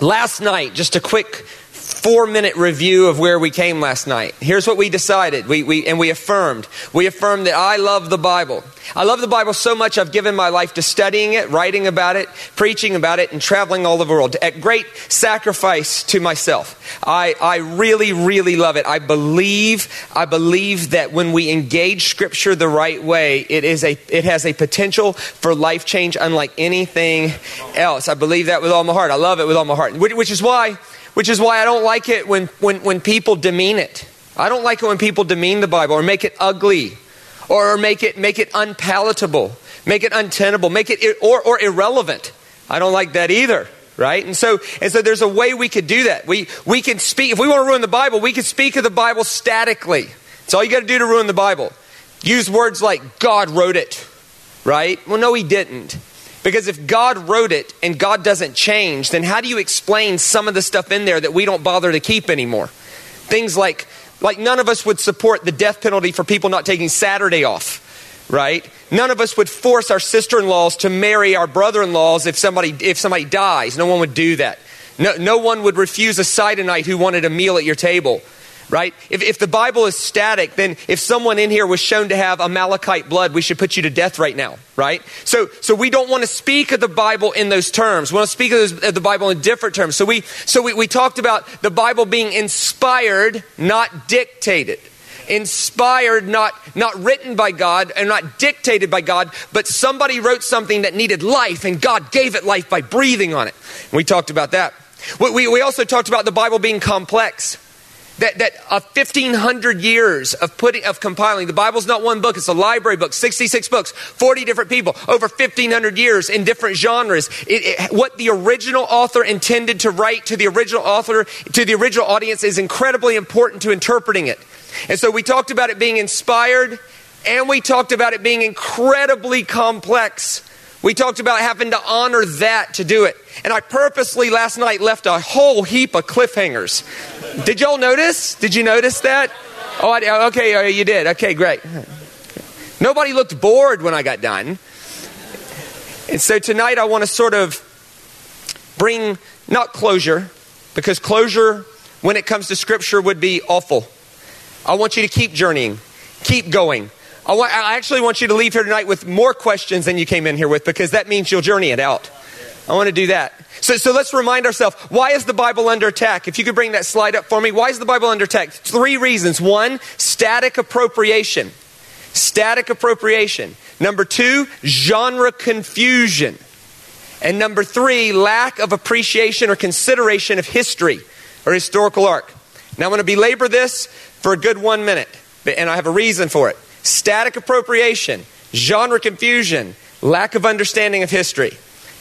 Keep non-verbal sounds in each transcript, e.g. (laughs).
Last night, just a quick four minute review of where we came last night. Here's what we decided. We, we, and we affirmed. We affirmed that I love the Bible. I love the Bible so much I've given my life to studying it, writing about it, preaching about it, and traveling all over the world at great sacrifice to myself. I, I really, really love it. I believe, I believe that when we engage Scripture the right way, it, is a, it has a potential for life change unlike anything else. I believe that with all my heart. I love it with all my heart. Which, which is why which is why I don't like it when, when, when people demean it. I don't like it when people demean the Bible or make it ugly or make it, make it unpalatable, make it untenable, make it or, or irrelevant. I don't like that either right? And so, and so there's a way we could do that. We, we can speak, if we want to ruin the Bible, we can speak of the Bible statically. It's all you got to do to ruin the Bible. Use words like God wrote it, right? Well, no, he didn't. Because if God wrote it and God doesn't change, then how do you explain some of the stuff in there that we don't bother to keep anymore? Things like, like none of us would support the death penalty for people not taking Saturday off, right? None of us would force our sister-in-laws to marry our brother-in-laws if somebody, if somebody dies. No one would do that. No, no one would refuse a Sidonite who wanted a meal at your table right? If, if the Bible is static, then if someone in here was shown to have Amalekite blood, we should put you to death right now, right? So, so we don't want to speak of the Bible in those terms. We want to speak of the Bible in different terms. So we, so we, we talked about the Bible being inspired, not dictated inspired, not, not written by God and not dictated by God, but somebody wrote something that needed life and God gave it life by breathing on it. we talked about that. We, we, we also talked about the Bible being complex that, that uh, 1500 years of putting of compiling the bible's not one book it's a library book 66 books 40 different people over 1500 years in different genres it, it, what the original author intended to write to the original author to the original audience is incredibly important to interpreting it and so we talked about it being inspired and we talked about it being incredibly complex we talked about having to honor that to do it. And I purposely last night left a whole heap of cliffhangers. Did y'all notice? Did you notice that? Oh, I, oh, okay, oh, you did. Okay, great. Nobody looked bored when I got done. And so tonight I want to sort of bring not closure, because closure when it comes to Scripture would be awful. I want you to keep journeying, keep going. I, want, I actually want you to leave here tonight with more questions than you came in here with because that means you'll journey it out. I want to do that. So, so let's remind ourselves why is the Bible under attack? If you could bring that slide up for me, why is the Bible under attack? Three reasons. One, static appropriation. Static appropriation. Number two, genre confusion. And number three, lack of appreciation or consideration of history or historical arc. Now, I'm going to belabor this for a good one minute, and I have a reason for it static appropriation, genre confusion, lack of understanding of history.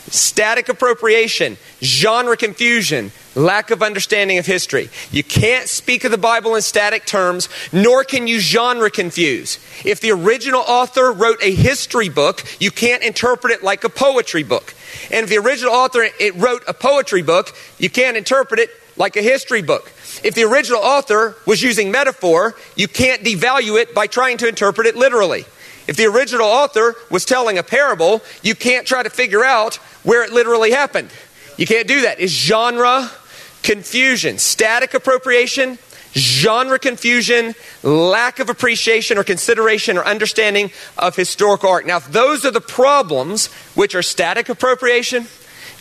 Static appropriation, genre confusion, lack of understanding of history. You can't speak of the Bible in static terms, nor can you genre confuse. If the original author wrote a history book, you can't interpret it like a poetry book. And if the original author it wrote a poetry book, you can't interpret it like a history book. If the original author was using metaphor, you can't devalue it by trying to interpret it literally. If the original author was telling a parable, you can't try to figure out where it literally happened. You can't do that. It's genre confusion, static appropriation, genre confusion, lack of appreciation or consideration or understanding of historical arc. Now, if those are the problems, which are static appropriation,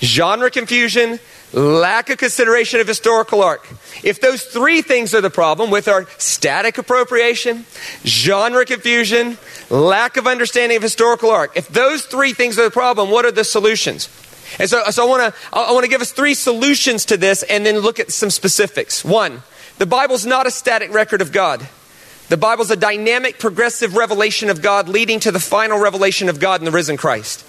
genre confusion, lack of consideration of historical arc. If those three things are the problem with our static appropriation, genre confusion, lack of understanding of historical arc, if those three things are the problem, what are the solutions? And so, so I want to I want to give us three solutions to this and then look at some specifics. One, the Bible's not a static record of God. The Bible's a dynamic, progressive revelation of God leading to the final revelation of God in the risen Christ.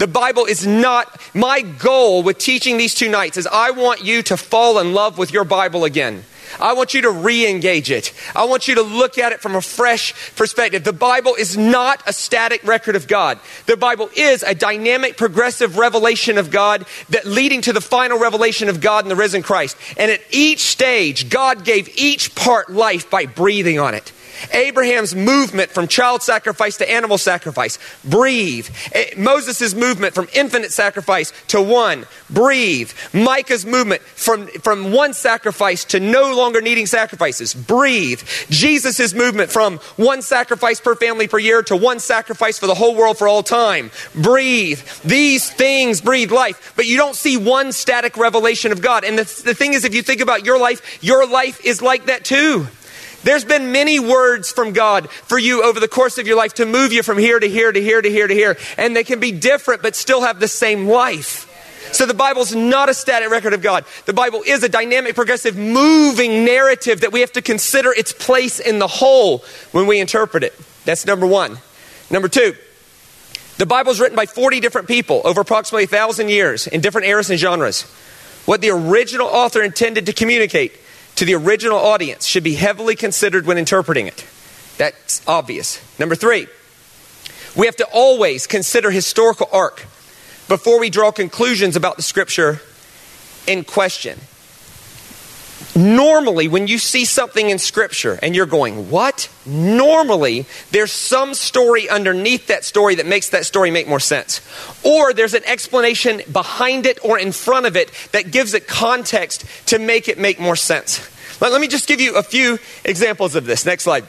The Bible is not, my goal with teaching these two nights is I want you to fall in love with your Bible again. I want you to re engage it. I want you to look at it from a fresh perspective. The Bible is not a static record of God. The Bible is a dynamic, progressive revelation of God that leading to the final revelation of God in the risen Christ. And at each stage, God gave each part life by breathing on it. Abraham's movement from child sacrifice to animal sacrifice. Breathe. Eh, Moses' movement from infinite sacrifice to one. Breathe. Micah's movement from, from one sacrifice to no longer needing sacrifices. Breathe. Jesus' movement from one sacrifice per family per year to one sacrifice for the whole world for all time. Breathe. These things breathe life, but you don't see one static revelation of God. And the, the thing is, if you think about your life, your life is like that too. There's been many words from God for you over the course of your life to move you from here to here to here to here to here. And they can be different, but still have the same life. So the Bible's not a static record of God. The Bible is a dynamic, progressive, moving narrative that we have to consider its place in the whole when we interpret it. That's number one. Number two, the Bible's written by 40 different people over approximately 1,000 years in different eras and genres. What the original author intended to communicate to the original audience should be heavily considered when interpreting it. That's obvious. Number three, we have to always consider historical arc before we draw conclusions about the scripture in question. Normally, when you see something in Scripture and you're going, What? Normally, there's some story underneath that story that makes that story make more sense. Or there's an explanation behind it or in front of it that gives it context to make it make more sense. Let, let me just give you a few examples of this. Next slide.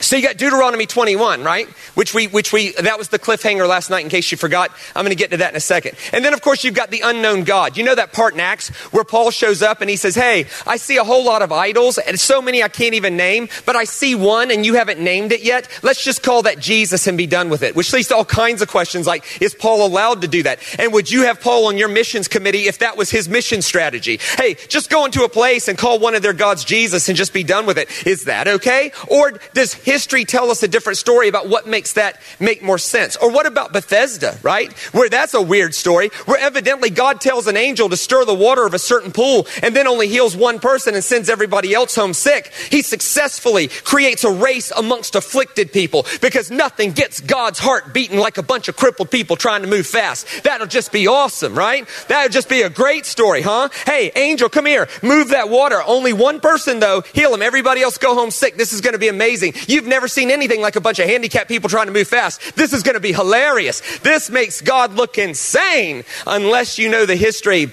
So you got Deuteronomy 21, right? Which we, which we, that was the cliffhanger last night in case you forgot. I'm going to get to that in a second. And then of course you've got the unknown God. You know that part in Acts where Paul shows up and he says, Hey, I see a whole lot of idols and so many I can't even name, but I see one and you haven't named it yet. Let's just call that Jesus and be done with it. Which leads to all kinds of questions like, is Paul allowed to do that? And would you have Paul on your missions committee if that was his mission strategy? Hey, just go into a place and call one of their gods Jesus and just be done with it. Is that okay? Or does history tell us a different story about what makes that make more sense? Or what about Bethesda, right? Where that's a weird story, where evidently God tells an angel to stir the water of a certain pool and then only heals one person and sends everybody else home sick. He successfully creates a race amongst afflicted people because nothing gets God's heart beaten like a bunch of crippled people trying to move fast. That'll just be awesome, right? That'll just be a great story, huh? Hey, angel, come here. Move that water. Only one person, though, heal him. Everybody else go home sick. This is going to be amazing. You've never seen anything like a bunch of handicapped people trying to move fast. This is going to be hilarious. This makes God look insane unless you know the history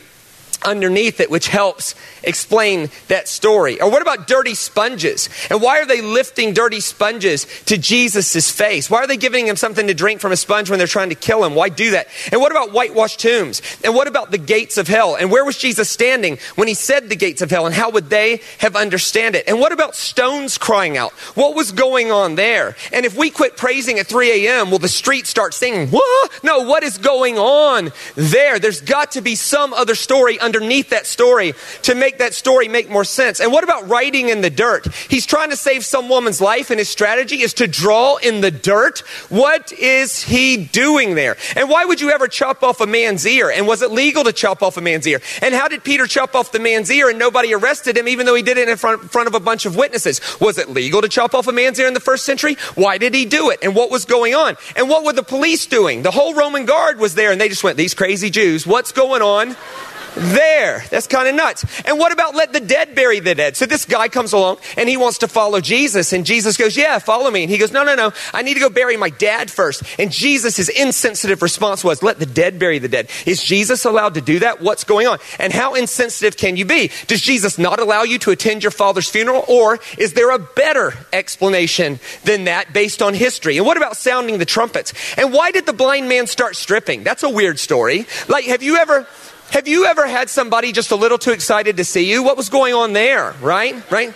underneath it, which helps explain that story. Or what about dirty sponges? And why are they lifting dirty sponges to Jesus' face? Why are they giving him something to drink from a sponge when they're trying to kill him? Why do that? And what about whitewashed tombs? And what about the gates of hell? And where was Jesus standing when he said the gates of hell? And how would they have understand it? And what about stones crying out? What was going on there? And if we quit praising at 3 a.m., will the street start singing, what? No, what is going on there? There's got to be some other story underneath that story to make that story make more sense. And what about writing in the dirt? He's trying to save some woman's life, and his strategy is to draw in the dirt. What is he doing there? And why would you ever chop off a man's ear? And was it legal to chop off a man's ear? And how did Peter chop off the man's ear and nobody arrested him, even though he did it in front, front of a bunch of witnesses? Was it legal to chop off a man's ear in the first century? Why did he do it? And what was going on? And what were the police doing? The whole Roman guard was there, and they just went, These crazy Jews, what's going on? There. That's kind of nuts. And what about let the dead bury the dead? So this guy comes along and he wants to follow Jesus. And Jesus goes, Yeah, follow me. And he goes, No, no, no. I need to go bury my dad first. And Jesus' insensitive response was, Let the dead bury the dead. Is Jesus allowed to do that? What's going on? And how insensitive can you be? Does Jesus not allow you to attend your father's funeral? Or is there a better explanation than that based on history? And what about sounding the trumpets? And why did the blind man start stripping? That's a weird story. Like, have you ever have you ever had somebody just a little too excited to see you? What was going on there, right? Right?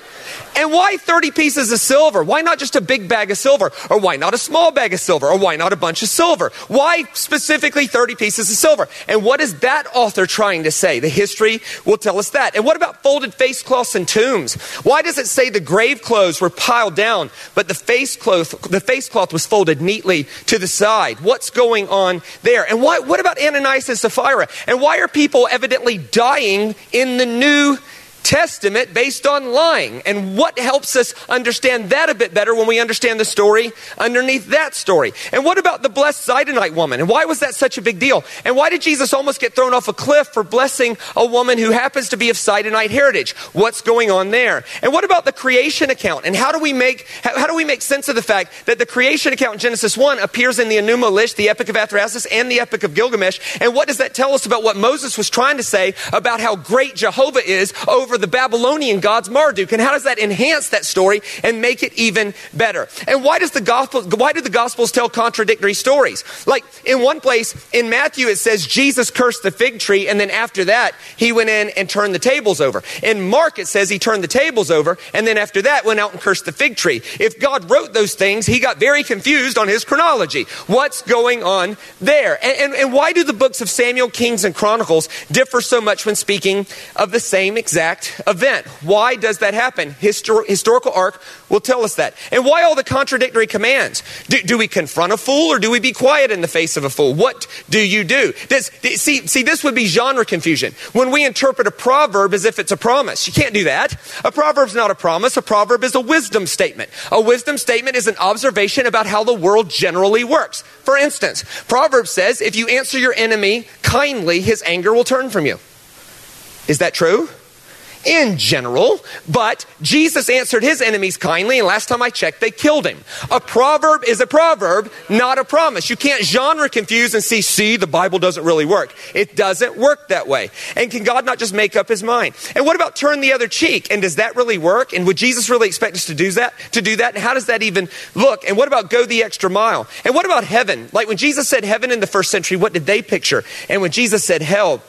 And why 30 pieces of silver? Why not just a big bag of silver? Or why not a small bag of silver? Or why not a bunch of silver? Why specifically 30 pieces of silver? And what is that author trying to say? The history will tell us that. And what about folded face cloths and tombs? Why does it say the grave clothes were piled down, but the face cloth, the face cloth was folded neatly to the side? What's going on there? And why, what about Ananias and Sapphira? And why are people evidently dying in the New Testament based on lying. And what helps us understand that a bit better when we understand the story underneath that story? And what about the blessed Zidonite woman? And why was that such a big deal? And why did Jesus almost get thrown off a cliff for blessing a woman who happens to be of Zidonite heritage? What's going on there? And what about the creation account? And how do we make how, how do we make sense of the fact that the creation account in Genesis 1 appears in the Enuma Elish, the Epic of Atrahasis, and the Epic of Gilgamesh? And what does that tell us about what Moses was trying to say about how great Jehovah is over the Babylonian gods Marduk? And how does that enhance that story and make it even better? And why does the gospel why do the gospels tell contradictory stories? Like in one place in Matthew it says Jesus cursed the fig tree and then after that he went in and turned the tables over. In Mark it says he turned the tables over and then after that went out and cursed the fig tree. If God wrote those things, he got very confused on his chronology. What's going on there? And, and, and why do the books of Samuel, Kings, and Chronicles differ so much when speaking of the same exact event? Why does that happen? Histor- historical arc will tell us that. And why all the contradictory commands? Do, do, we confront a fool or do we be quiet in the face of a fool? What do you do? See, see, this would be genre confusion. When we interpret a proverb as if it's a promise, you can't do that. A proverb's not a promise. A proverb is a wisdom statement. A wisdom statement is an observation about how the world generally works. For instance, Proverbs says if you answer your enemy kindly, his anger will turn from you. Is that true? In general, but Jesus answered his enemies kindly, and last time I checked, they killed him. A proverb is a proverb, not a promise. You can't genre confuse and see, see, the Bible doesn't really work. It doesn't work that way. And can God not just make up his mind? And what about turn the other cheek? And does that really work? And would Jesus really expect us to do that? To do that? And how does that even look? And what about go the extra mile? And what about heaven? Like when Jesus said heaven in the first century, what did they picture? And when Jesus said hell,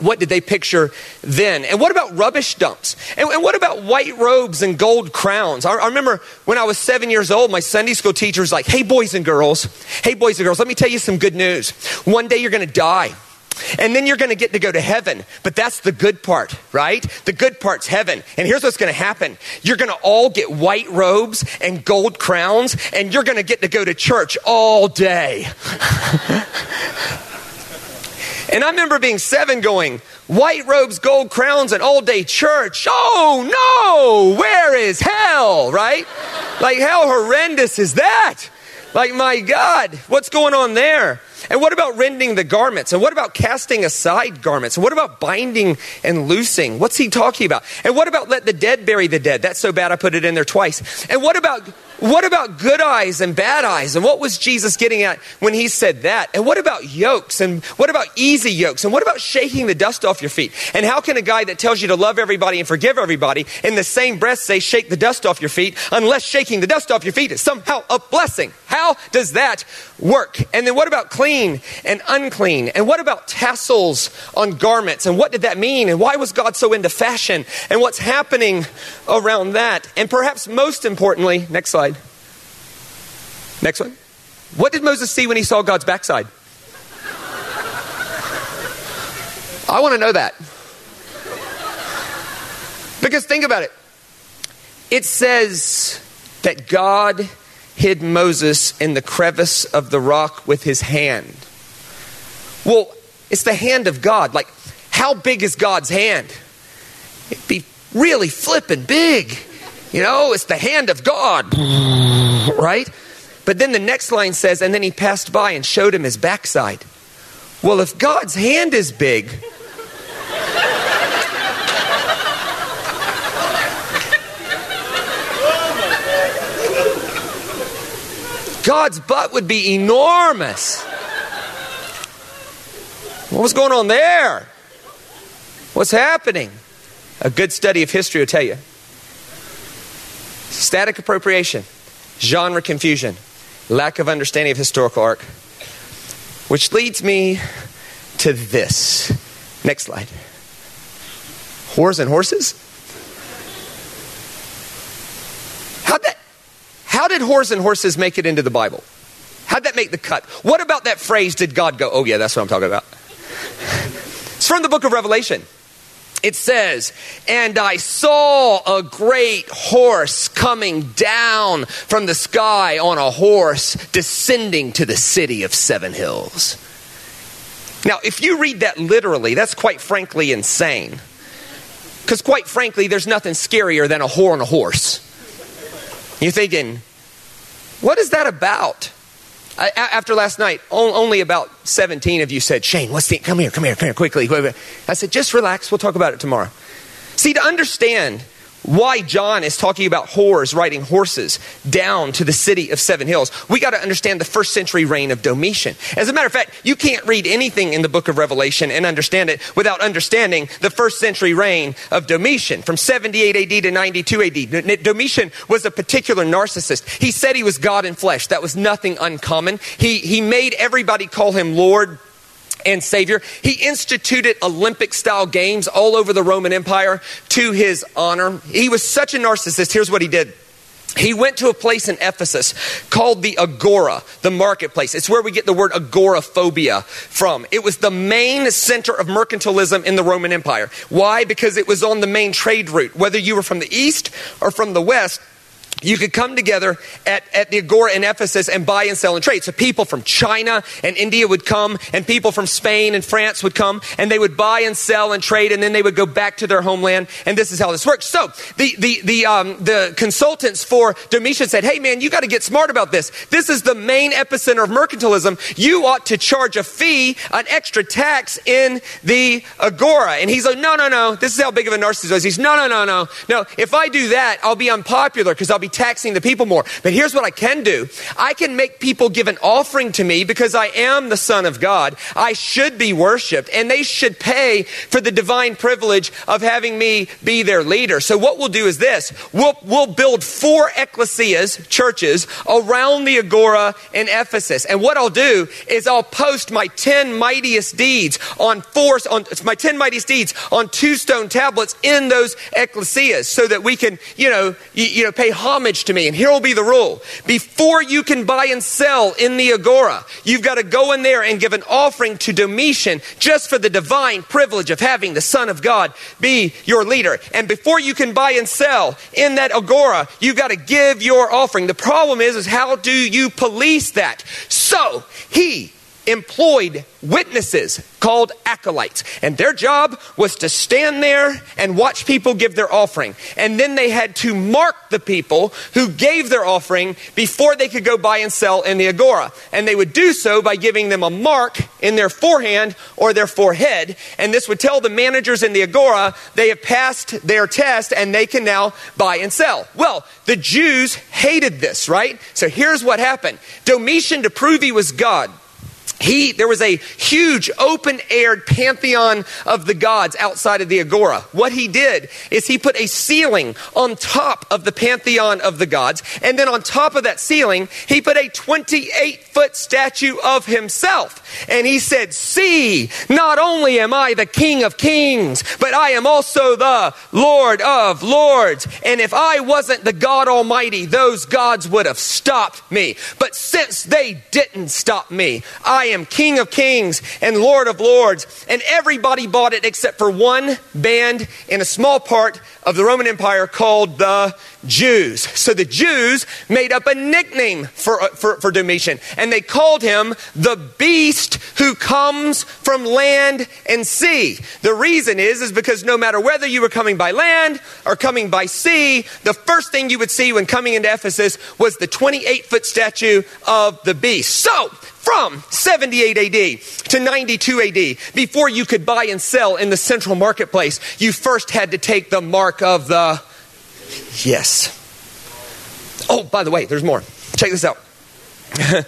what did they picture then? And what about rubbish dumps? And, and what about white robes and gold crowns? I, I, remember when I was seven years old, my Sunday school teacher was like, hey, boys and girls, hey, boys and girls, let me tell you some good news. One day you're going to die. And then you're going to get to go to heaven. But that's the good part, right? The good part's heaven. And here's what's going to happen you're going to all get white robes and gold crowns, and you're going to get to go to church all day. (laughs) And I remember being seven going, white robes, gold crowns, and all day church. Oh no, where is hell, right? Like, how horrendous is that? Like, my God, what's going on there? And what about rending the garments? And what about casting aside garments? And what about binding and loosing? What's he talking about? And what about let the dead bury the dead? That's so bad I put it in there twice. And what about what about good eyes and bad eyes? And what was Jesus getting at when he said that? And what about yokes? And what about easy yokes? And what about shaking the dust off your feet? And how can a guy that tells you to love everybody and forgive everybody in the same breath say shake the dust off your feet unless shaking the dust off your feet is somehow a blessing? How does that work? And then what about clean and unclean? And what about tassels on garments? And what did that mean? And why was God so into fashion? And what's happening around that? And perhaps most importantly, next slide. Next one. What did Moses see when he saw God's backside? I want to know that. Because think about it. It says that God hid Moses in the crevice of the rock with his hand. Well, it's the hand of God. Like, how big is God's hand? It'd be really flipping big. You know, it's the hand of God, right? But then the next line says, and then he passed by and showed him his backside. Well, if God's hand is big, God's butt would be enormous. What was going on there? What's happening? A good study of history will tell you. Static appropriation, genre confusion, lack of understanding of historical arc. Which leads me to this. Next slide. Whores and horses? How'd that, how did whores and horses make it into the Bible? How'd that make the cut? What about that phrase did God go, oh, yeah, that's what I'm talking about? it's from the book of Revelation it says, And I saw a great horse coming down from the sky on a horse descending to the city of seven hills. Now, if you read that literally, that's quite frankly insane. Because, quite frankly, there's nothing scarier than a whore on a horse. You're thinking, what is that about? After last night, only about 17 of you said, Shane, what's the, come here, come here, come here, quickly. I said, just relax, we'll talk about it tomorrow. See, to understand why John is talking about whores riding horses down to the city of Seven Hills. We got to understand the first century reign of Domitian. As a matter of fact, you can't read anything in the book of Revelation and understand it without understanding the first century reign of Domitian from 78 AD to 92 AD. Domitian was a particular narcissist. He said he was God in flesh. That was nothing uncommon. He, he made everybody call him Lord and Savior. He instituted Olympic style games all over the Roman Empire to his honor. He was such a narcissist. Here's what he did. He went to a place in Ephesus called the Agora, the marketplace. It's where we get the word agoraphobia from. It was the main center of mercantilism in the Roman Empire. Why? Because it was on the main trade route. Whether you were from the east or from the west, you could come together at, at the Agora in Ephesus and buy and sell and trade. So people from China and India would come, and people from Spain and France would come, and they would buy and sell and trade, and then they would go back to their homeland. And this is how this works. So the the the um, the consultants for Domitian said, "Hey man, you got to get smart about this. This is the main epicenter of mercantilism. You ought to charge a fee, an extra tax in the Agora." And he's like, "No, no, no. This is how big of a narcissist is." He's, "No, no, no, no, no. If I do that, I'll be unpopular because I'll be taxing the people more. But here's what I can do I can make people give an offering to me because I am the Son of God. I should be worshiped, and they should pay for the divine privilege of having me be their leader. So, what we'll do is this we'll, we'll build four ecclesias, churches, around the Agora in Ephesus. And what I'll do is I'll post my 10 mightiest deeds on four, on my 10 mightiest deeds on two stone tablets in those ecclesias so that we can, you know, you, you know, pay homage homage to me. And here will be the rule before you can buy and sell in the Agora, you've got to go in there and give an offering to Domitian just for the divine privilege of having the Son of God be your leader. And before you can buy and sell in that Agora, you've got to give your offering. The problem is, is how do you police that? So he employed witnesses called acolytes. And their job was to stand there and watch people give their offering. And then they had to mark the people who gave their offering before they could go buy and sell in the agora. And they would do so by giving them a mark in their forehand or their forehead. And this would tell the managers in the agora they have passed their test and they can now buy and sell. Well, the Jews hated this, right? So here's what happened Domitian, to prove he was God, he, there was a huge open aired pantheon of the gods outside of the agora. What he did is he put a ceiling on top of the pantheon of the gods, and then on top of that ceiling, he put a 28 foot statue of himself. And he said, See, not only am I the King of kings, but I am also the Lord of lords. And if I wasn't the God Almighty, those gods would have stopped me. But since they didn't stop me, I am King of kings and Lord of lords. And everybody bought it except for one band in a small part of the Roman Empire called the Jews. So the Jews made up a nickname for, uh, for, for Domitian, and they called him the beast who comes from land and sea. The reason is, is because no matter whether you were coming by land or coming by sea, the first thing you would see when coming into Ephesus was the 28 foot statue of the beast. So, from 78 AD to 92 AD, before you could buy and sell in the central marketplace, you first had to take the mark of the yes. Oh, by the way, there's more. Check this out. (laughs)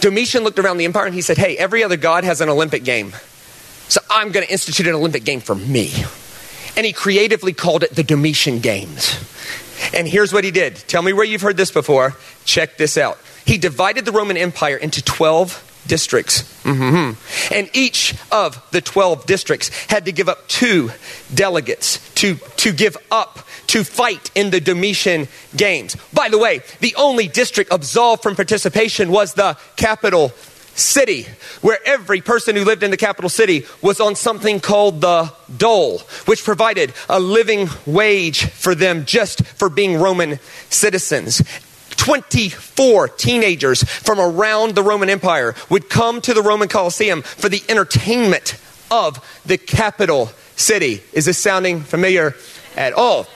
Domitian looked around the empire and he said, Hey, every other god has an Olympic game. So I'm going to institute an Olympic game for me. And he creatively called it the Domitian Games. And here's what he did. Tell me where you've heard this before. Check this out. He divided the Roman Empire into 12 districts. Mm-hmm. And each of the 12 districts had to give up two delegates to, to give up to fight in the Domitian Games. By the way, the only district absolved from participation was the capital city, where every person who lived in the capital city was on something called the dole, which provided a living wage for them just for being Roman citizens. 24 teenagers from around the Roman Empire would come to the Roman Colosseum for the entertainment of the capital city. Is this sounding familiar at all?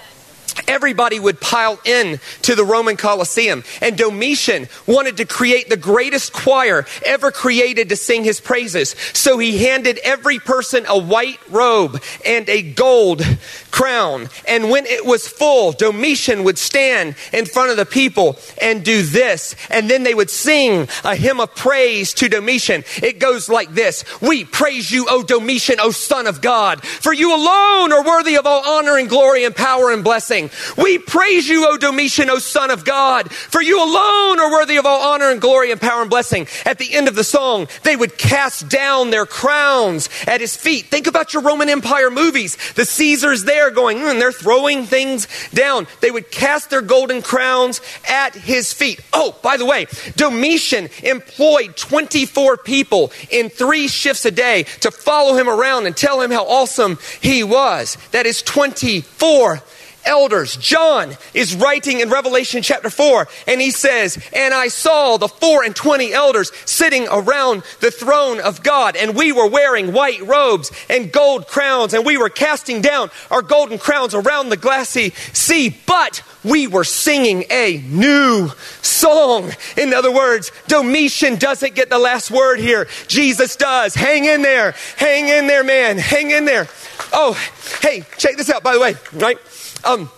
Everybody would pile in to the Roman Colosseum. And Domitian wanted to create the greatest choir ever created to sing his praises. So he handed every person a white robe and a gold crown. And when it was full, Domitian would stand in front of the people and do this. And then they would sing a hymn of praise to Domitian. It goes like this We praise you, O Domitian, O Son of God, for you alone are worthy of all honor and glory and power and blessing. We praise you, O Domitian, O Son of God, for you alone are worthy of all honor and glory and power and blessing. At the end of the song, they would cast down their crowns at his feet. Think about your Roman Empire movies. The Caesars there going, mm, they're throwing things down. They would cast their golden crowns at his feet. Oh, by the way, Domitian employed 24 people in three shifts a day to follow him around and tell him how awesome he was. That is 24 elders. John is writing in Revelation chapter 4, and he says, And I saw the four and twenty elders sitting around the throne of God, and we were wearing white robes and gold crowns, and we were casting down our golden crowns around the glassy sea, but we were singing a new song. In other words, Domitian doesn't get the last word here. Jesus does. Hang in there. Hang in there, man. Hang in there. Oh, hey, check this out, by the way, right? Um,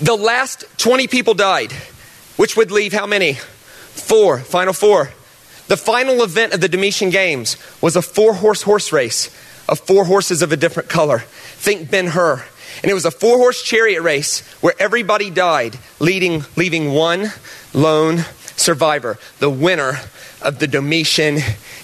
the last 20 people died, which would leave how many? Four, final four. The final event of the Domitian Games was a four horse horse race of four horses of a different color. Think Ben Hur. And it was a four horse chariot race where everybody died, leading, leaving one lone survivor, the winner of the Domitian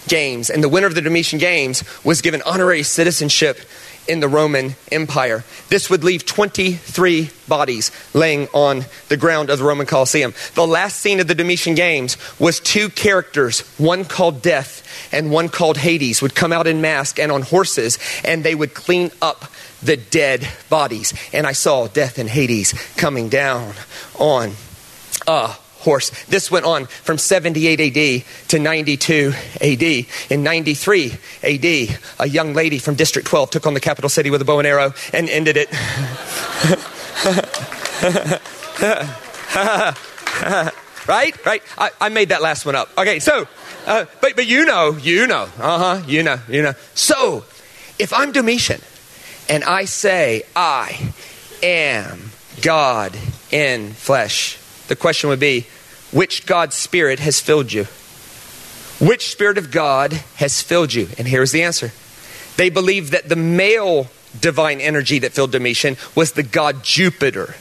Games. And the winner of the Domitian Games was given honorary citizenship in the Roman Empire. This would leave 23 bodies laying on the ground of the Roman Colosseum. The last scene of the Domitian Games was two characters, one called Death and one called Hades, would come out in mask and on horses, and they would clean up the dead bodies. And I saw Death and Hades coming down on a horse. This went on from 78 AD to 92 AD. In 93 AD, a young lady from District 12 took on the capital city with a bow and arrow and ended it. (laughs) right? Right? I, I, made that last one up. Okay, so, uh, but, but you know, you know, uh huh, you know, you know. So, if I'm Domitian and I say, I am God in flesh, the question would be which God's Spirit has filled you? Which Spirit of God has filled you? And here's the answer. They believe that the male divine energy that filled Domitian was the god Jupiter.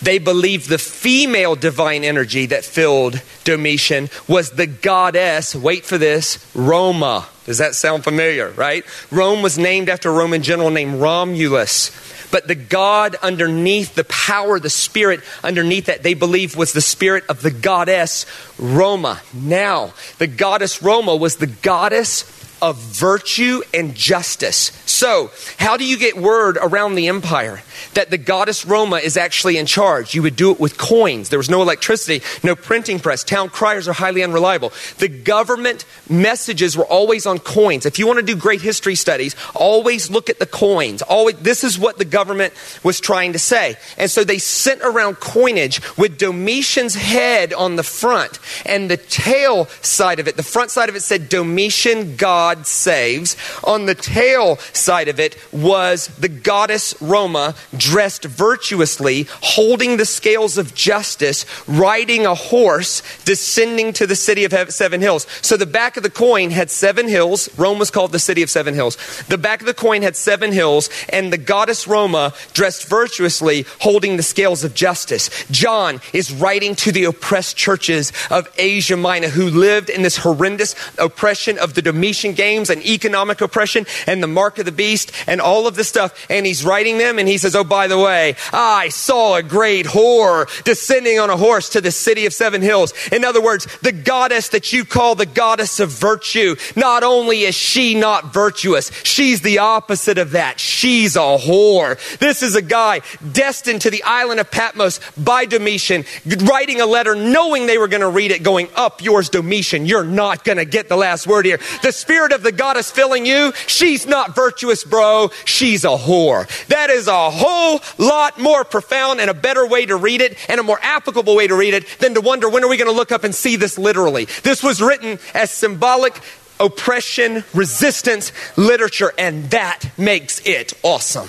They believed the female divine energy that filled Domitian was the goddess, wait for this, Roma. Does that sound familiar, right? Rome was named after a Roman general named Romulus. But the God underneath, the power, the spirit underneath that, they believed was the spirit of the goddess Roma. Now, the goddess Roma was the goddess of virtue and justice. So, how do you get word around the empire that the goddess Roma is actually in charge? You would do it with coins. There was no electricity, no printing press. Town criers are highly unreliable. The government messages were always on coins. If you want to do great history studies, always look at the coins. Always, this is what the government was trying to say. And so they sent around coinage with Domitian's head on the front and the tail side of it. The front side of it said Domitian God God saves. On the tail side of it was the goddess Roma dressed virtuously, holding the scales of justice, riding a horse, descending to the city of seven hills. So the back of the coin had seven hills. Rome was called the city of seven hills. The back of the coin had seven hills, and the goddess Roma dressed virtuously, holding the scales of justice. John is writing to the oppressed churches of Asia Minor who lived in this horrendous oppression of the Domitian games and economic oppression and the mark of the beast and all of this stuff. And he's writing them and he says, Oh, by the way, I saw a great whore descending on a horse to the city of seven hills. In other words, the goddess that you call the goddess of virtue, not only is she not virtuous, she's the opposite of that. She's a whore. This is a guy destined to the island of Patmos by Domitian, writing a letter knowing they were going to read it, going, Up yours, Domitian. You're not going to get the last word here. The Spirit spirit of the goddess filling you, she's not virtuous, bro. She's a whore. That is a whole lot more profound and a better way to read it and a more applicable way to read it than to wonder when are we going to look up and see this literally. This was written as symbolic oppression, resistance literature, and that makes it awesome.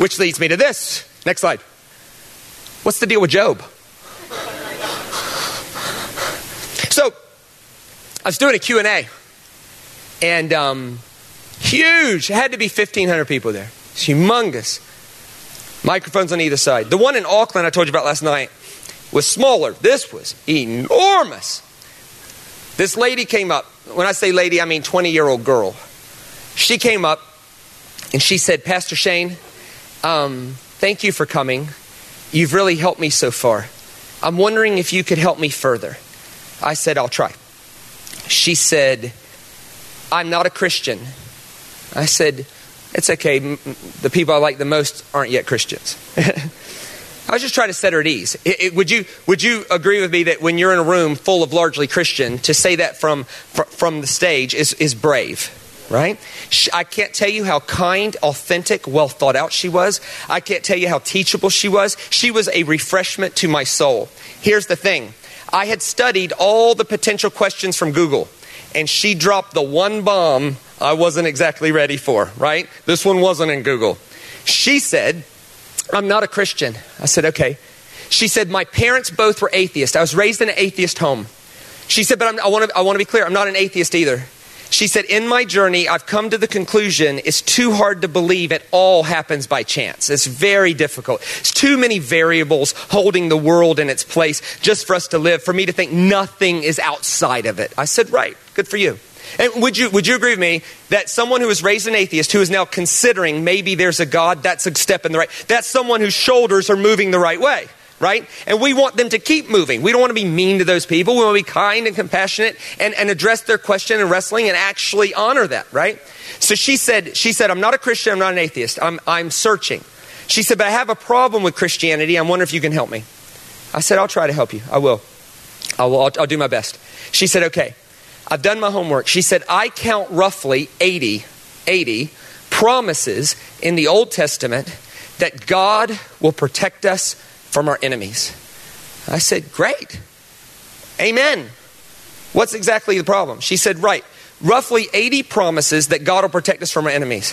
Which leads me to this. Next slide. What's the deal with Job? So, I was doing a Q&A, and um, huge. It had to be 1,500 people there. It's humongous. Microphones on either side. The one in Auckland I told you about last night was smaller. This was enormous. This lady came up. When I say lady, I mean 20 year old girl. She came up and she said, Pastor Shane, um, thank you for coming. You've really helped me so far. I'm wondering if you could help me further. I said, I'll try. She said, I'm not a Christian. I said, It's okay. The people I like the most aren't yet Christians. (laughs) I was just trying to set her at ease. It, it, would, you, would you agree with me that when you're in a room full of largely Christian, to say that from, from the stage is, is brave? Right? I can't tell you how kind, authentic, well thought out she was. I can't tell you how teachable she was. She was a refreshment to my soul. Here's the thing I had studied all the potential questions from Google, and she dropped the one bomb I wasn't exactly ready for, right? This one wasn't in Google. She said, I'm not a Christian. I said, okay. She said, My parents both were atheists. I was raised in an atheist home. She said, But I'm, I want to be clear, I'm not an atheist either. She said, In my journey, I've come to the conclusion it's too hard to believe it all happens by chance. It's very difficult. It's too many variables holding the world in its place just for us to live, for me to think nothing is outside of it. I said, Right, good for you. And would you, would you agree with me that someone who was raised an atheist, who is now considering maybe there's a God, that's a step in the right, that's someone whose shoulders are moving the right way right? And we want them to keep moving. We don't want to be mean to those people. We want to be kind and compassionate and, and address their question and wrestling and actually honor that, right? So she said, she said, I'm not a Christian, I'm not an atheist. I'm, I'm searching. She said, but I have a problem with Christianity. I wonder if you can help me. I said, I'll try to help you. I will. I will I'll, I'll do my best. She said, okay. I've done my homework. She said, I count roughly 80, 80 promises in the Old Testament that God will protect us from our enemies. I said, Great. Amen. What's exactly the problem? She said, Right. Roughly 80 promises that God will protect us from our enemies.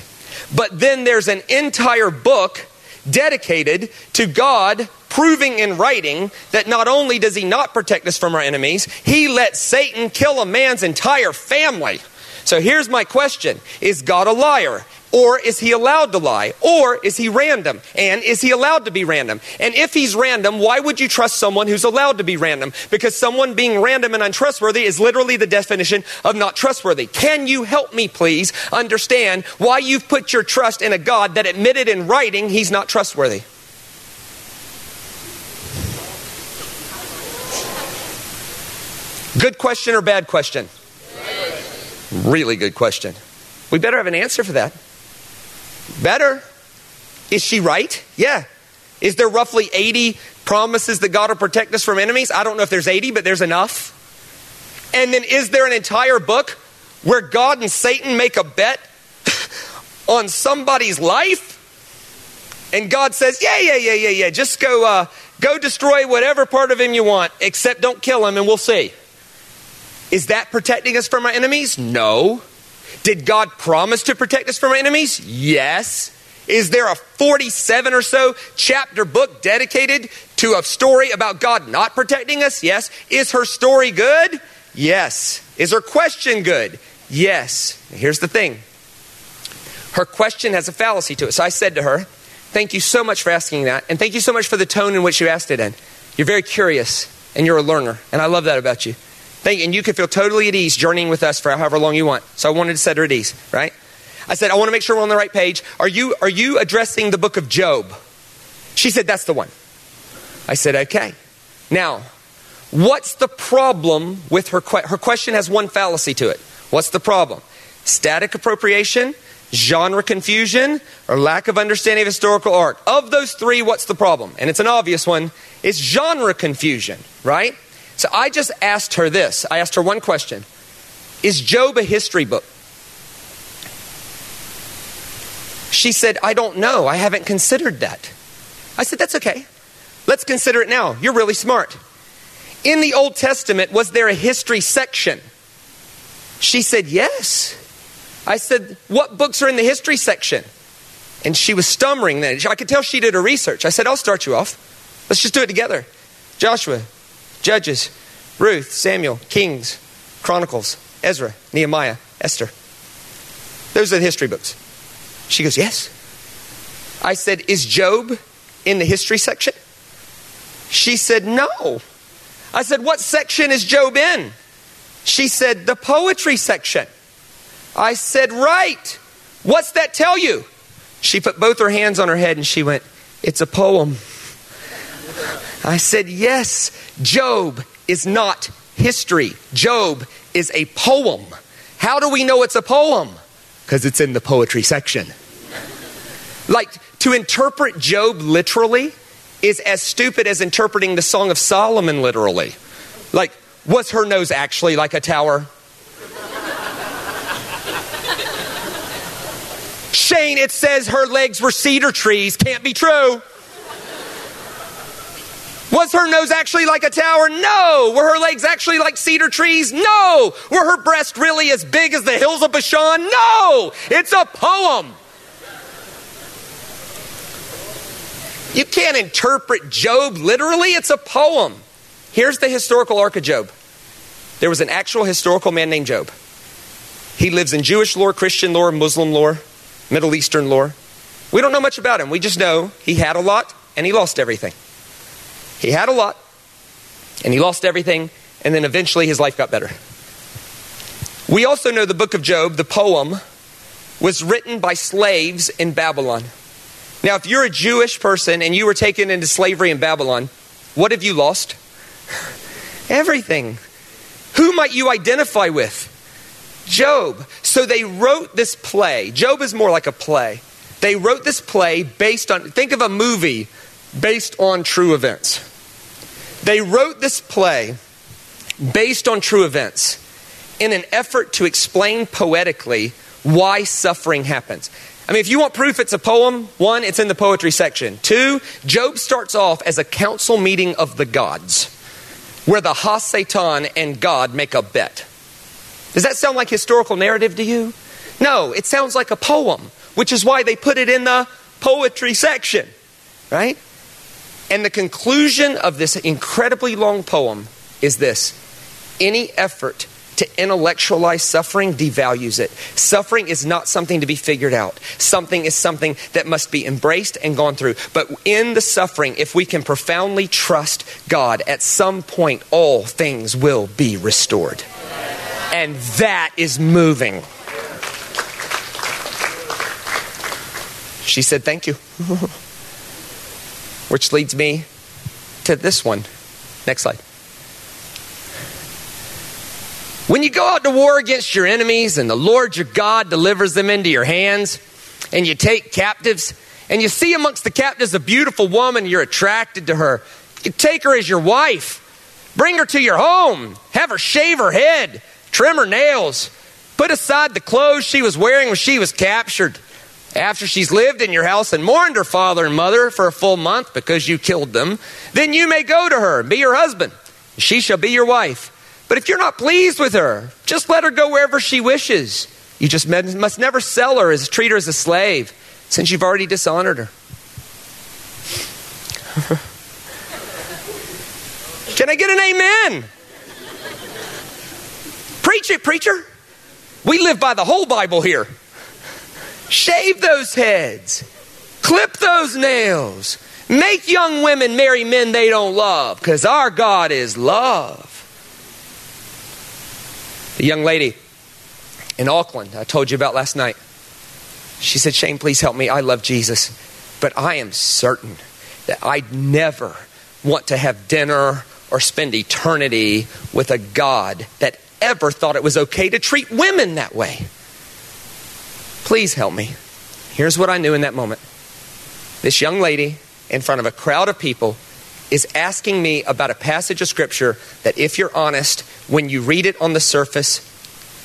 But then there's an entire book dedicated to God proving in writing that not only does he not protect us from our enemies, he lets Satan kill a man's entire family. So here's my question Is God a liar? Or is he allowed to lie? Or is he random? And is he allowed to be random? And if he's random, why would you trust someone who's allowed to be random? Because someone being random and untrustworthy is literally the definition of not trustworthy. Can you help me, please, understand why you've put your trust in a God that admitted in writing he's not trustworthy? Good question or bad question? Really good question. We better have an answer for that. Better. Is she right? Yeah. Is there roughly 80 promises that God will protect us from enemies? I don't know if there's 80, but there's enough. And then is there an entire book where God and Satan make a bet (laughs) on somebody's life? And God says, "Yeah, yeah, yeah, yeah, yeah. Just go uh, go destroy whatever part of him you want, except don't kill him and we'll see." Is that protecting us from our enemies? No. Did God promise to protect us from enemies? Yes. Is there a 47 or so chapter book dedicated to a story about God not protecting us? Yes. Is her story good? Yes. Is her question good? Yes. Here's the thing her question has a fallacy to it. So I said to her, Thank you so much for asking that, and thank you so much for the tone in which you asked it in. You're very curious, and you're a learner, and I love that about you. Thank, and you can feel totally at ease journeying with us for however long you want. So I wanted to set her at ease, right? I said, I want to make sure we're on the right page. Are you, are you addressing the book of Job? She said, That's the one. I said, Okay. Now, what's the problem with her question? Her question has one fallacy to it. What's the problem? Static appropriation, genre confusion, or lack of understanding of historical arc. Of those three, what's the problem? And it's an obvious one. It's genre confusion, right? So I just asked her this. I asked her one question Is Job a history book? She said, I don't know. I haven't considered that. I said, That's okay. Let's consider it now. You're really smart. In the Old Testament, was there a history section? She said, Yes. I said, What books are in the history section? And she was stammering then. I could tell she did her research. I said, I'll start you off. Let's just do it together. Joshua, Judges, Ruth, Samuel, Kings, Chronicles, Ezra, Nehemiah, Esther. Those are the history books. She goes, Yes. I said, Is Job in the history section? She said, No. I said, What section is Job in? She said, The poetry section. I said, Right. What's that tell you? She put both her hands on her head and she went, It's a poem. I said, Yes, Job is not history. Job is a poem. How do we know it's a poem? Because it's in the poetry section. Like, to interpret Job literally is as stupid as interpreting the Song of Solomon literally. Like, was her nose actually like a tower? Shane, it says her legs were cedar trees. Can't be true. Was her nose actually like a tower? No. Were her legs actually like cedar trees? No. Were her breasts really as big as the hills of Bashan? No. It's a poem. You can't interpret Job literally, it's a poem. Here's the historical arc of Job there was an actual historical man named Job. He lives in Jewish lore, Christian lore, Muslim lore, Middle Eastern lore. We don't know much about him. We just know he had a lot and he lost everything. He had a lot and he lost everything, and then eventually his life got better. We also know the book of Job, the poem, was written by slaves in Babylon. Now, if you're a Jewish person and you were taken into slavery in Babylon, what have you lost? (laughs) Everything. Who might you identify with? Job. So they wrote this play. Job is more like a play. They wrote this play based on, think of a movie based on true events. They wrote this play based on true events in an effort to explain poetically why suffering happens. I mean, if you want proof it's a poem, one, it's in the poetry section. Two, Job starts off as a council meeting of the gods where the Ha Satan and God make a bet. Does that sound like historical narrative to you? No, it sounds like a poem, which is why they put it in the poetry section, right? And the conclusion of this incredibly long poem is this any effort to intellectualize suffering devalues it. Suffering is not something to be figured out. Something is something that must be embraced and gone through. But in the suffering, if we can profoundly trust God, at some point all things will be restored. And that is moving. She said, Thank you. (laughs) Which leads me to this one. Next slide. When you go out to war against your enemies and the Lord your God delivers them into your hands, and you take captives, and you see amongst the captives a beautiful woman, you're attracted to her. You take her as your wife, bring her to your home, have her shave her head, trim her nails, put aside the clothes she was wearing when she was captured. After she's lived in your house and mourned her father and mother for a full month because you killed them, then you may go to her and be your husband. She shall be your wife. But if you're not pleased with her, just let her go wherever she wishes. You just must never sell her as treat her as a slave, since you've already dishonored her. (laughs) Can I get an amen? Preach it, preacher. We live by the whole Bible here. Shave those heads, clip those nails, make young women marry men they don't love, because our God is love. The young lady in Auckland I told you about last night. She said, Shane, please help me. I love Jesus, but I am certain that I'd never want to have dinner or spend eternity with a God that ever thought it was okay to treat women that way. Please help me. Here's what I knew in that moment this young lady in front of a crowd of people is asking me about a passage of scripture that, if you're honest, when you read it on the surface,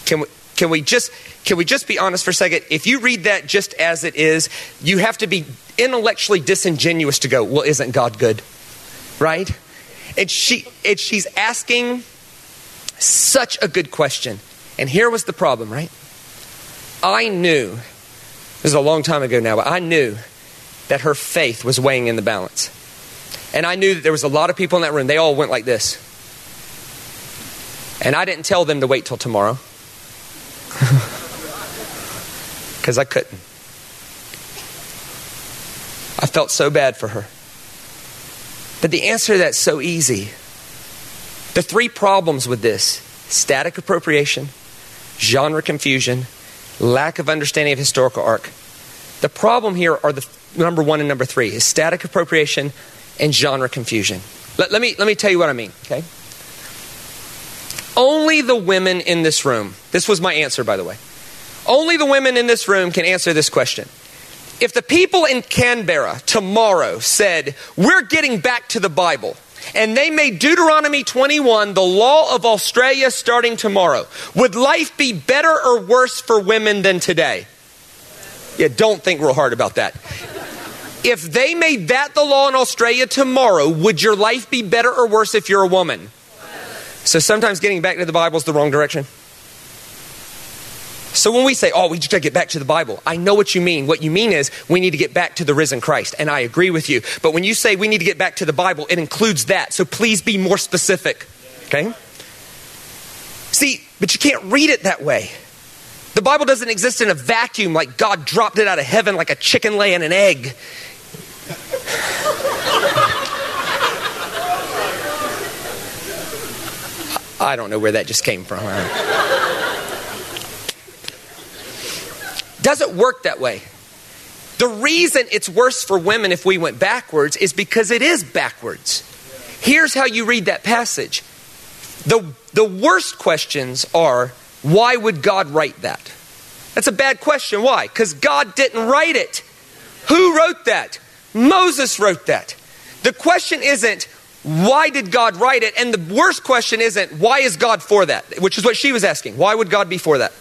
can we, can we just can we just be honest for a second? If you read that just as it is, you have to be intellectually disingenuous to go, well, isn't God good? Right? And she and she's asking such a good question. And here was the problem, right? I knew, this is a long time ago now, but I knew that her faith was weighing in the balance. And I knew that there was a lot of people in that room. They all went like this. And I didn't tell them to wait till tomorrow. (laughs) Because I couldn't. I felt so bad for her. But the answer to that's so easy. The three problems with this static appropriation, genre confusion, lack of understanding of historical arc. The problem here are the number one and number three is static appropriation and genre confusion. Let, let, me, let me tell you what I mean, okay? Only the women in this room, this was my answer, by the way. Only the women in this room can answer this question. If the people in Canberra tomorrow said, We're getting back to the Bible, and they made Deuteronomy 21 the law of Australia starting tomorrow, would life be better or worse for women than today? Yeah, don't think real hard about that. If they made that the law in Australia tomorrow, would your life be better or worse if you're a woman? So sometimes getting back to the Bible is the wrong direction. So when we say, oh, we just got to get back to the Bible, I know what you mean. What you mean is we need to get back to the risen Christ, and I agree with you. But when you say we need to get back to the Bible, it includes that. So please be more specific. Okay? See, but you can't read it that way. The Bible doesn't exist in a vacuum like God dropped it out of heaven like a chicken laying an egg. (laughs) I don't know where that just came from. Doesn't work that way. The reason it's worse for women if we went backwards is because it is backwards. Here's how you read that passage. The, the worst questions are why would God write that? That's a bad question. Why? Because God didn't write it. Who wrote that? Moses wrote that. The question isn't why did God write it? And the worst question isn't why is God for that? Which is what she was asking. Why would God be for that?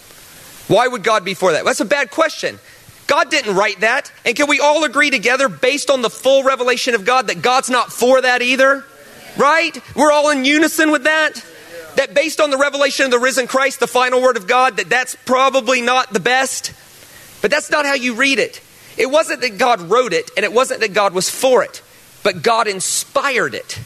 Why would God be for that? That's a bad question. God didn't write that. And can we all agree together, based on the full revelation of God, that God's not for that either? Right? We're all in unison with that? That based on the revelation of the risen Christ, the final word of God, that that's probably not the best. But that's not how you read it. It wasn't that God wrote it, and it wasn't that God was for it, but God inspired it.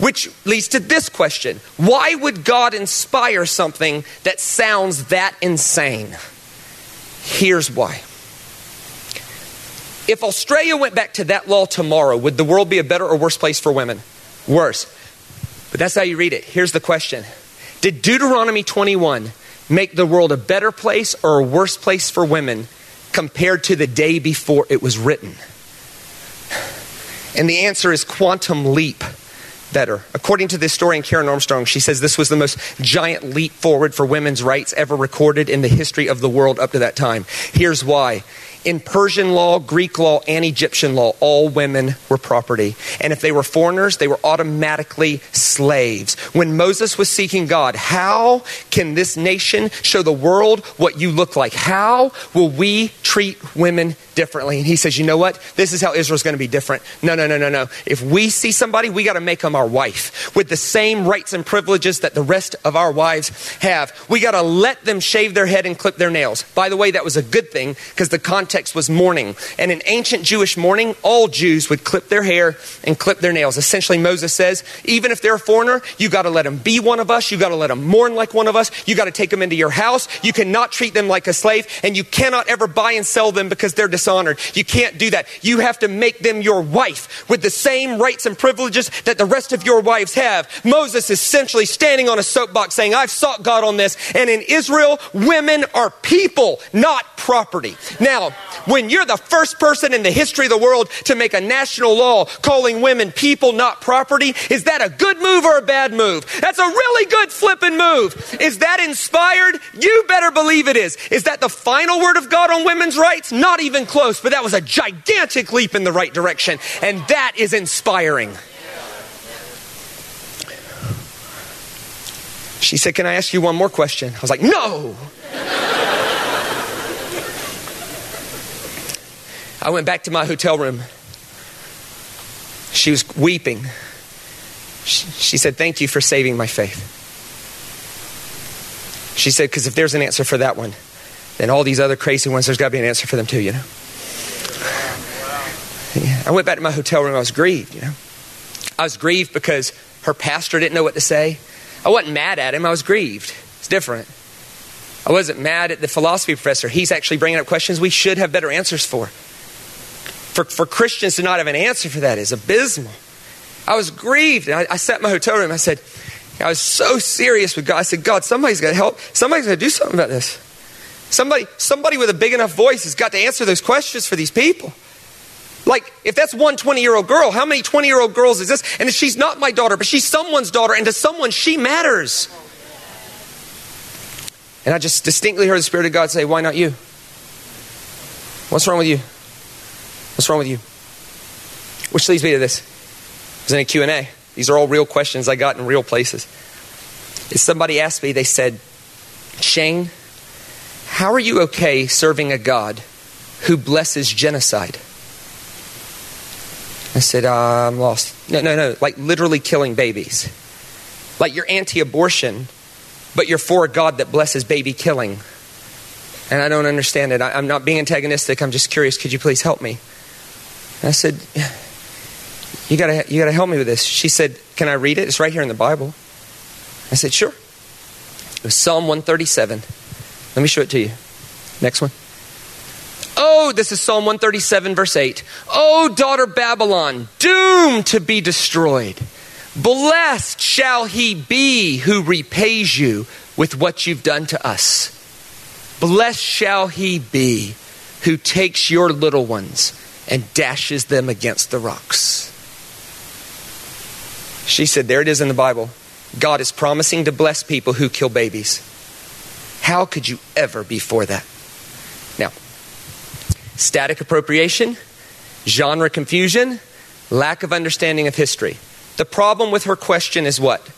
Which leads to this question Why would God inspire something that sounds that insane? Here's why. If Australia went back to that law tomorrow, would the world be a better or worse place for women? Worse. But that's how you read it. Here's the question Did Deuteronomy 21 make the world a better place or a worse place for women compared to the day before it was written? And the answer is quantum leap better. According to the historian Karen Armstrong, she says this was the most giant leap forward for women's rights ever recorded in the history of the world up to that time. Here's why. In Persian law, Greek law, and Egyptian law, all women were property. And if they were foreigners, they were automatically slaves. When Moses was seeking God, how can this nation show the world what you look like? How will we treat women differently? And he says, you know what? This is how Israel's going to be different. No, no, no, no, no. If we see somebody, we got to make them our wife with the same rights and privileges that the rest of our wives have. We got to let them shave their head and clip their nails. By the way, that was a good thing because the context context was mourning. And in ancient Jewish mourning, all Jews would clip their hair and clip their nails. Essentially, Moses says, even if they're a foreigner, you got to let them be one of us. You got to let them mourn like one of us. You got to take them into your house. You cannot treat them like a slave, and you cannot ever buy and sell them because they're dishonored. You can't do that. You have to make them your wife with the same rights and privileges that the rest of your wives have. Moses is essentially standing on a soapbox saying, I've sought God on this. And in Israel, women are people, not property. Now, when you're the first person in the history of the world to make a national law calling women people, not property? Is that a good move or a bad move? That's a really good flipping move. Is that inspired? You better believe it is. Is that the final word of God on women's rights? Not even close, but that was a gigantic leap in the right direction. And that is inspiring. She said, Can I ask you one more question? I was like, No. I went back to my hotel room. She was weeping. She said, Thank you for saving my faith. She said, Because if there's an answer for that one, then all these other crazy ones, there's got to be an answer for them too, you know? I went back to my hotel room. I was grieved, you know? I was grieved because her pastor didn't know what to say. I wasn't mad at him, I was grieved. It's different. I wasn't mad at the philosophy professor. He's actually bringing up questions we should have better answers for. For, for Christians to not have an answer for that is abysmal. I was grieved. And I, I sat in my hotel room. I said, I was so serious with God. I said, God, somebody's got to help. Somebody's got to do something about this. Somebody, somebody with a big enough voice has got to answer those questions for these people. Like, if that's one 20 year old girl, how many 20 year old girls is this? And she's not my daughter, but she's someone's daughter, and to someone she matters. And I just distinctly heard the Spirit of God say, Why not you? What's wrong with you? What's wrong with you? Which leads me to this. It was in a Q&A. These are all real questions I got in real places. If somebody asked me, they said, Shane, how are you okay serving a God who blesses genocide? I said, uh, I'm lost. No, no, no. Like literally killing babies. Like you're anti abortion, but you're for a God that blesses baby killing. And I don't understand it. I, am not being antagonistic. I'm just curious. Could you please help me? And I said, you gotta, you gotta help me with this. She said, Can I read it? It's right here in the Bible. I said, Sure. It was Psalm 137. Let me show it to you. Next one. Oh, this is Psalm 137, verse 8. Oh, daughter Babylon, doomed to be destroyed. Blessed shall he be who repays you with what you've done to us. Blessed shall he be who takes your little ones and dashes them against the rocks. She said, There it is in the Bible. God is promising to bless people who kill babies. How could you ever be for that? Now, static appropriation, genre confusion, lack of understanding of history. The problem with her question is what?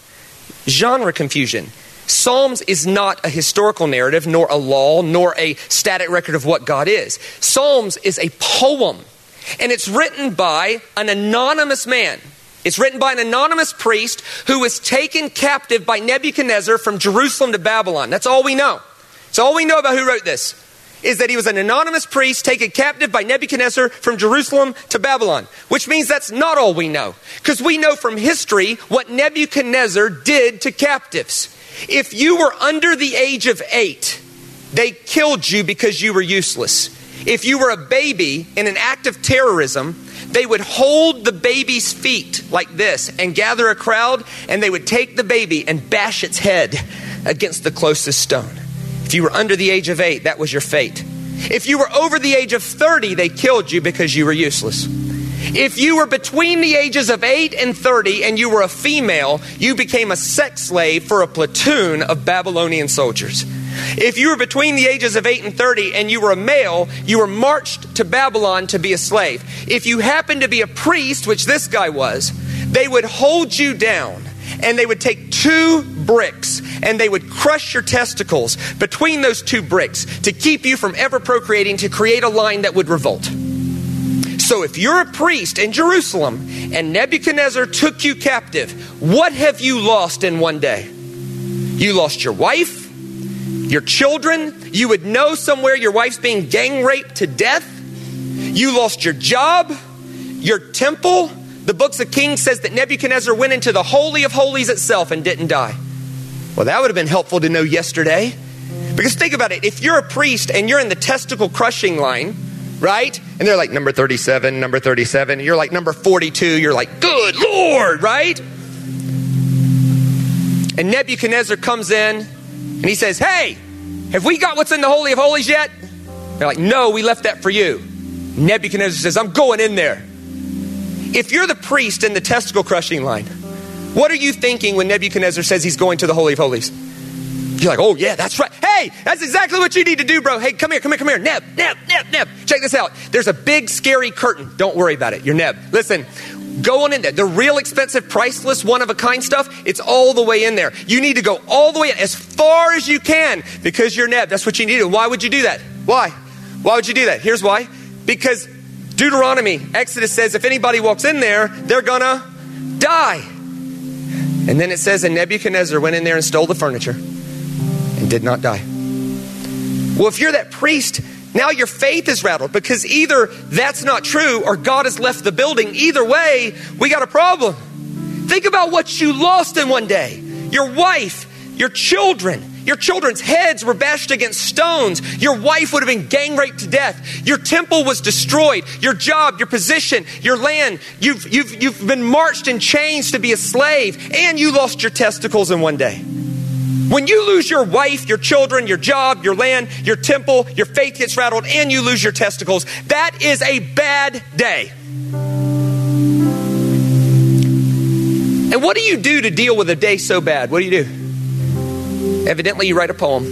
Genre confusion. Psalms is not a historical narrative, nor a law, nor a static record of what God is. Psalms is a poem, and it's written by an anonymous man. It's written by an anonymous priest who was taken captive by Nebuchadnezzar from Jerusalem to Babylon. That's all we know. That's all we know about who wrote this is that he was an anonymous priest taken captive by Nebuchadnezzar from Jerusalem to Babylon, which means that's not all we know. Because we know from history what Nebuchadnezzar did to captives. If you were under the age of eight, they killed you because you were useless. If you were a baby in an act of terrorism, they would hold the baby's feet like this and gather a crowd, and they would take the baby and bash its head against the closest stone. If you were under the age of eight, that was your fate. If you were over the age of 30, they killed you because you were useless. If you were between the ages of 8 and 30 and you were a female, you became a sex slave for a platoon of Babylonian soldiers. If you were between the ages of 8 and 30 and you were a male, you were marched to Babylon to be a slave. If you happened to be a priest, which this guy was, they would hold you down and they would take two bricks and they would crush your testicles between those two bricks to keep you from ever procreating to create a line that would revolt. So if you're a priest in Jerusalem and Nebuchadnezzar took you captive, what have you lost in one day? You lost your wife, your children. You would know somewhere your wife's being gang raped to death. You lost your job, your temple, the books of Kings says that Nebuchadnezzar went into the Holy of Holies itself and didn't die. Well, that would have been helpful to know yesterday. Because think about it if you're a priest and you're in the testicle crushing line, right? And they're like number 37, number 37. You're like number 42. You're like, good Lord, right? And Nebuchadnezzar comes in and he says, Hey, have we got what's in the Holy of Holies yet? They're like, No, we left that for you. Nebuchadnezzar says, I'm going in there. If you're the priest in the testicle crushing line, what are you thinking when Nebuchadnezzar says he's going to the Holy of Holies? You're like, oh, yeah, that's right. Hey, that's exactly what you need to do, bro. Hey, come here, come here, come here. Neb, Neb, Neb, Neb. Check this out. There's a big, scary curtain. Don't worry about it. You're Neb. Listen, go on in there. The real expensive, priceless, one of a kind stuff, it's all the way in there. You need to go all the way in as far as you can because you're Neb. That's what you need. And why would you do that? Why? Why would you do that? Here's why. Because Deuteronomy, Exodus says if anybody walks in there, they're gonna die. And then it says, and Nebuchadnezzar went in there and stole the furniture and did not die. Well, if you're that priest, now your faith is rattled because either that's not true or God has left the building. Either way, we got a problem. Think about what you lost in one day your wife, your children. Your children's heads were bashed against stones. Your wife would have been gang raped to death. Your temple was destroyed. Your job, your position, your land. You've, you've, you've been marched in chains to be a slave, and you lost your testicles in one day. When you lose your wife, your children, your job, your land, your temple, your faith gets rattled, and you lose your testicles, that is a bad day. And what do you do to deal with a day so bad? What do you do? Evidently, you write a poem.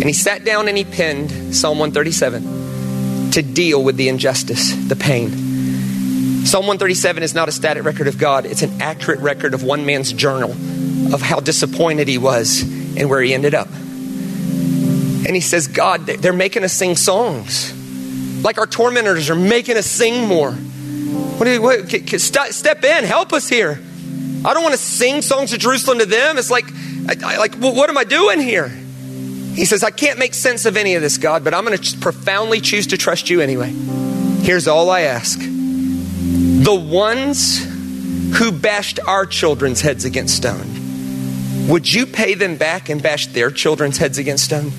And he sat down and he penned Psalm 137 to deal with the injustice, the pain. Psalm 137 is not a static record of God, it's an accurate record of one man's journal of how disappointed he was and where he ended up. And he says, God, they're making us sing songs. Like our tormentors are making us sing more. What do you, what, step in, help us here. I don't want to sing songs of Jerusalem to them. It's like, I, I, like, what am I doing here? He says, I can't make sense of any of this, God, but I'm going to profoundly choose to trust you anyway. Here's all I ask the ones who bashed our children's heads against stone, would you pay them back and bash their children's heads against stone?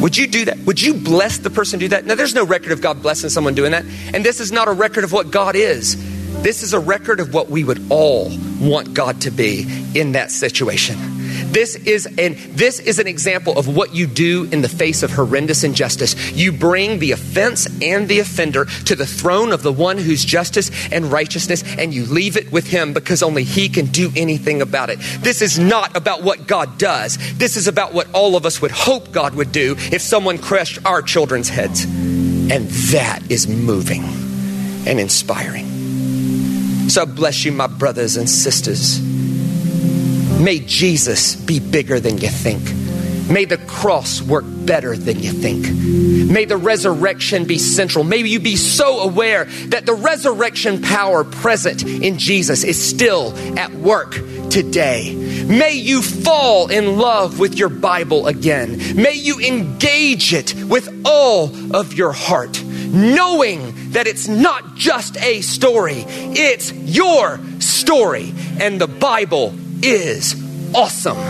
Would you do that? Would you bless the person do that? Now, there's no record of God blessing someone doing that. And this is not a record of what God is. This is a record of what we would all want God to be in that situation. This is an this is an example of what you do in the face of horrendous injustice. You bring the offense and the offender to the throne of the one whose justice and righteousness and you leave it with him because only he can do anything about it. This is not about what God does. This is about what all of us would hope God would do if someone crushed our children's heads. And that is moving and inspiring. So bless you, my brothers and sisters. May Jesus be bigger than you think. May the cross work better than you think. May the resurrection be central. May you be so aware that the resurrection power present in Jesus is still at work today. May you fall in love with your Bible again. May you engage it with all of your heart, knowing that it's not just a story, it's your story. And the Bible is awesome.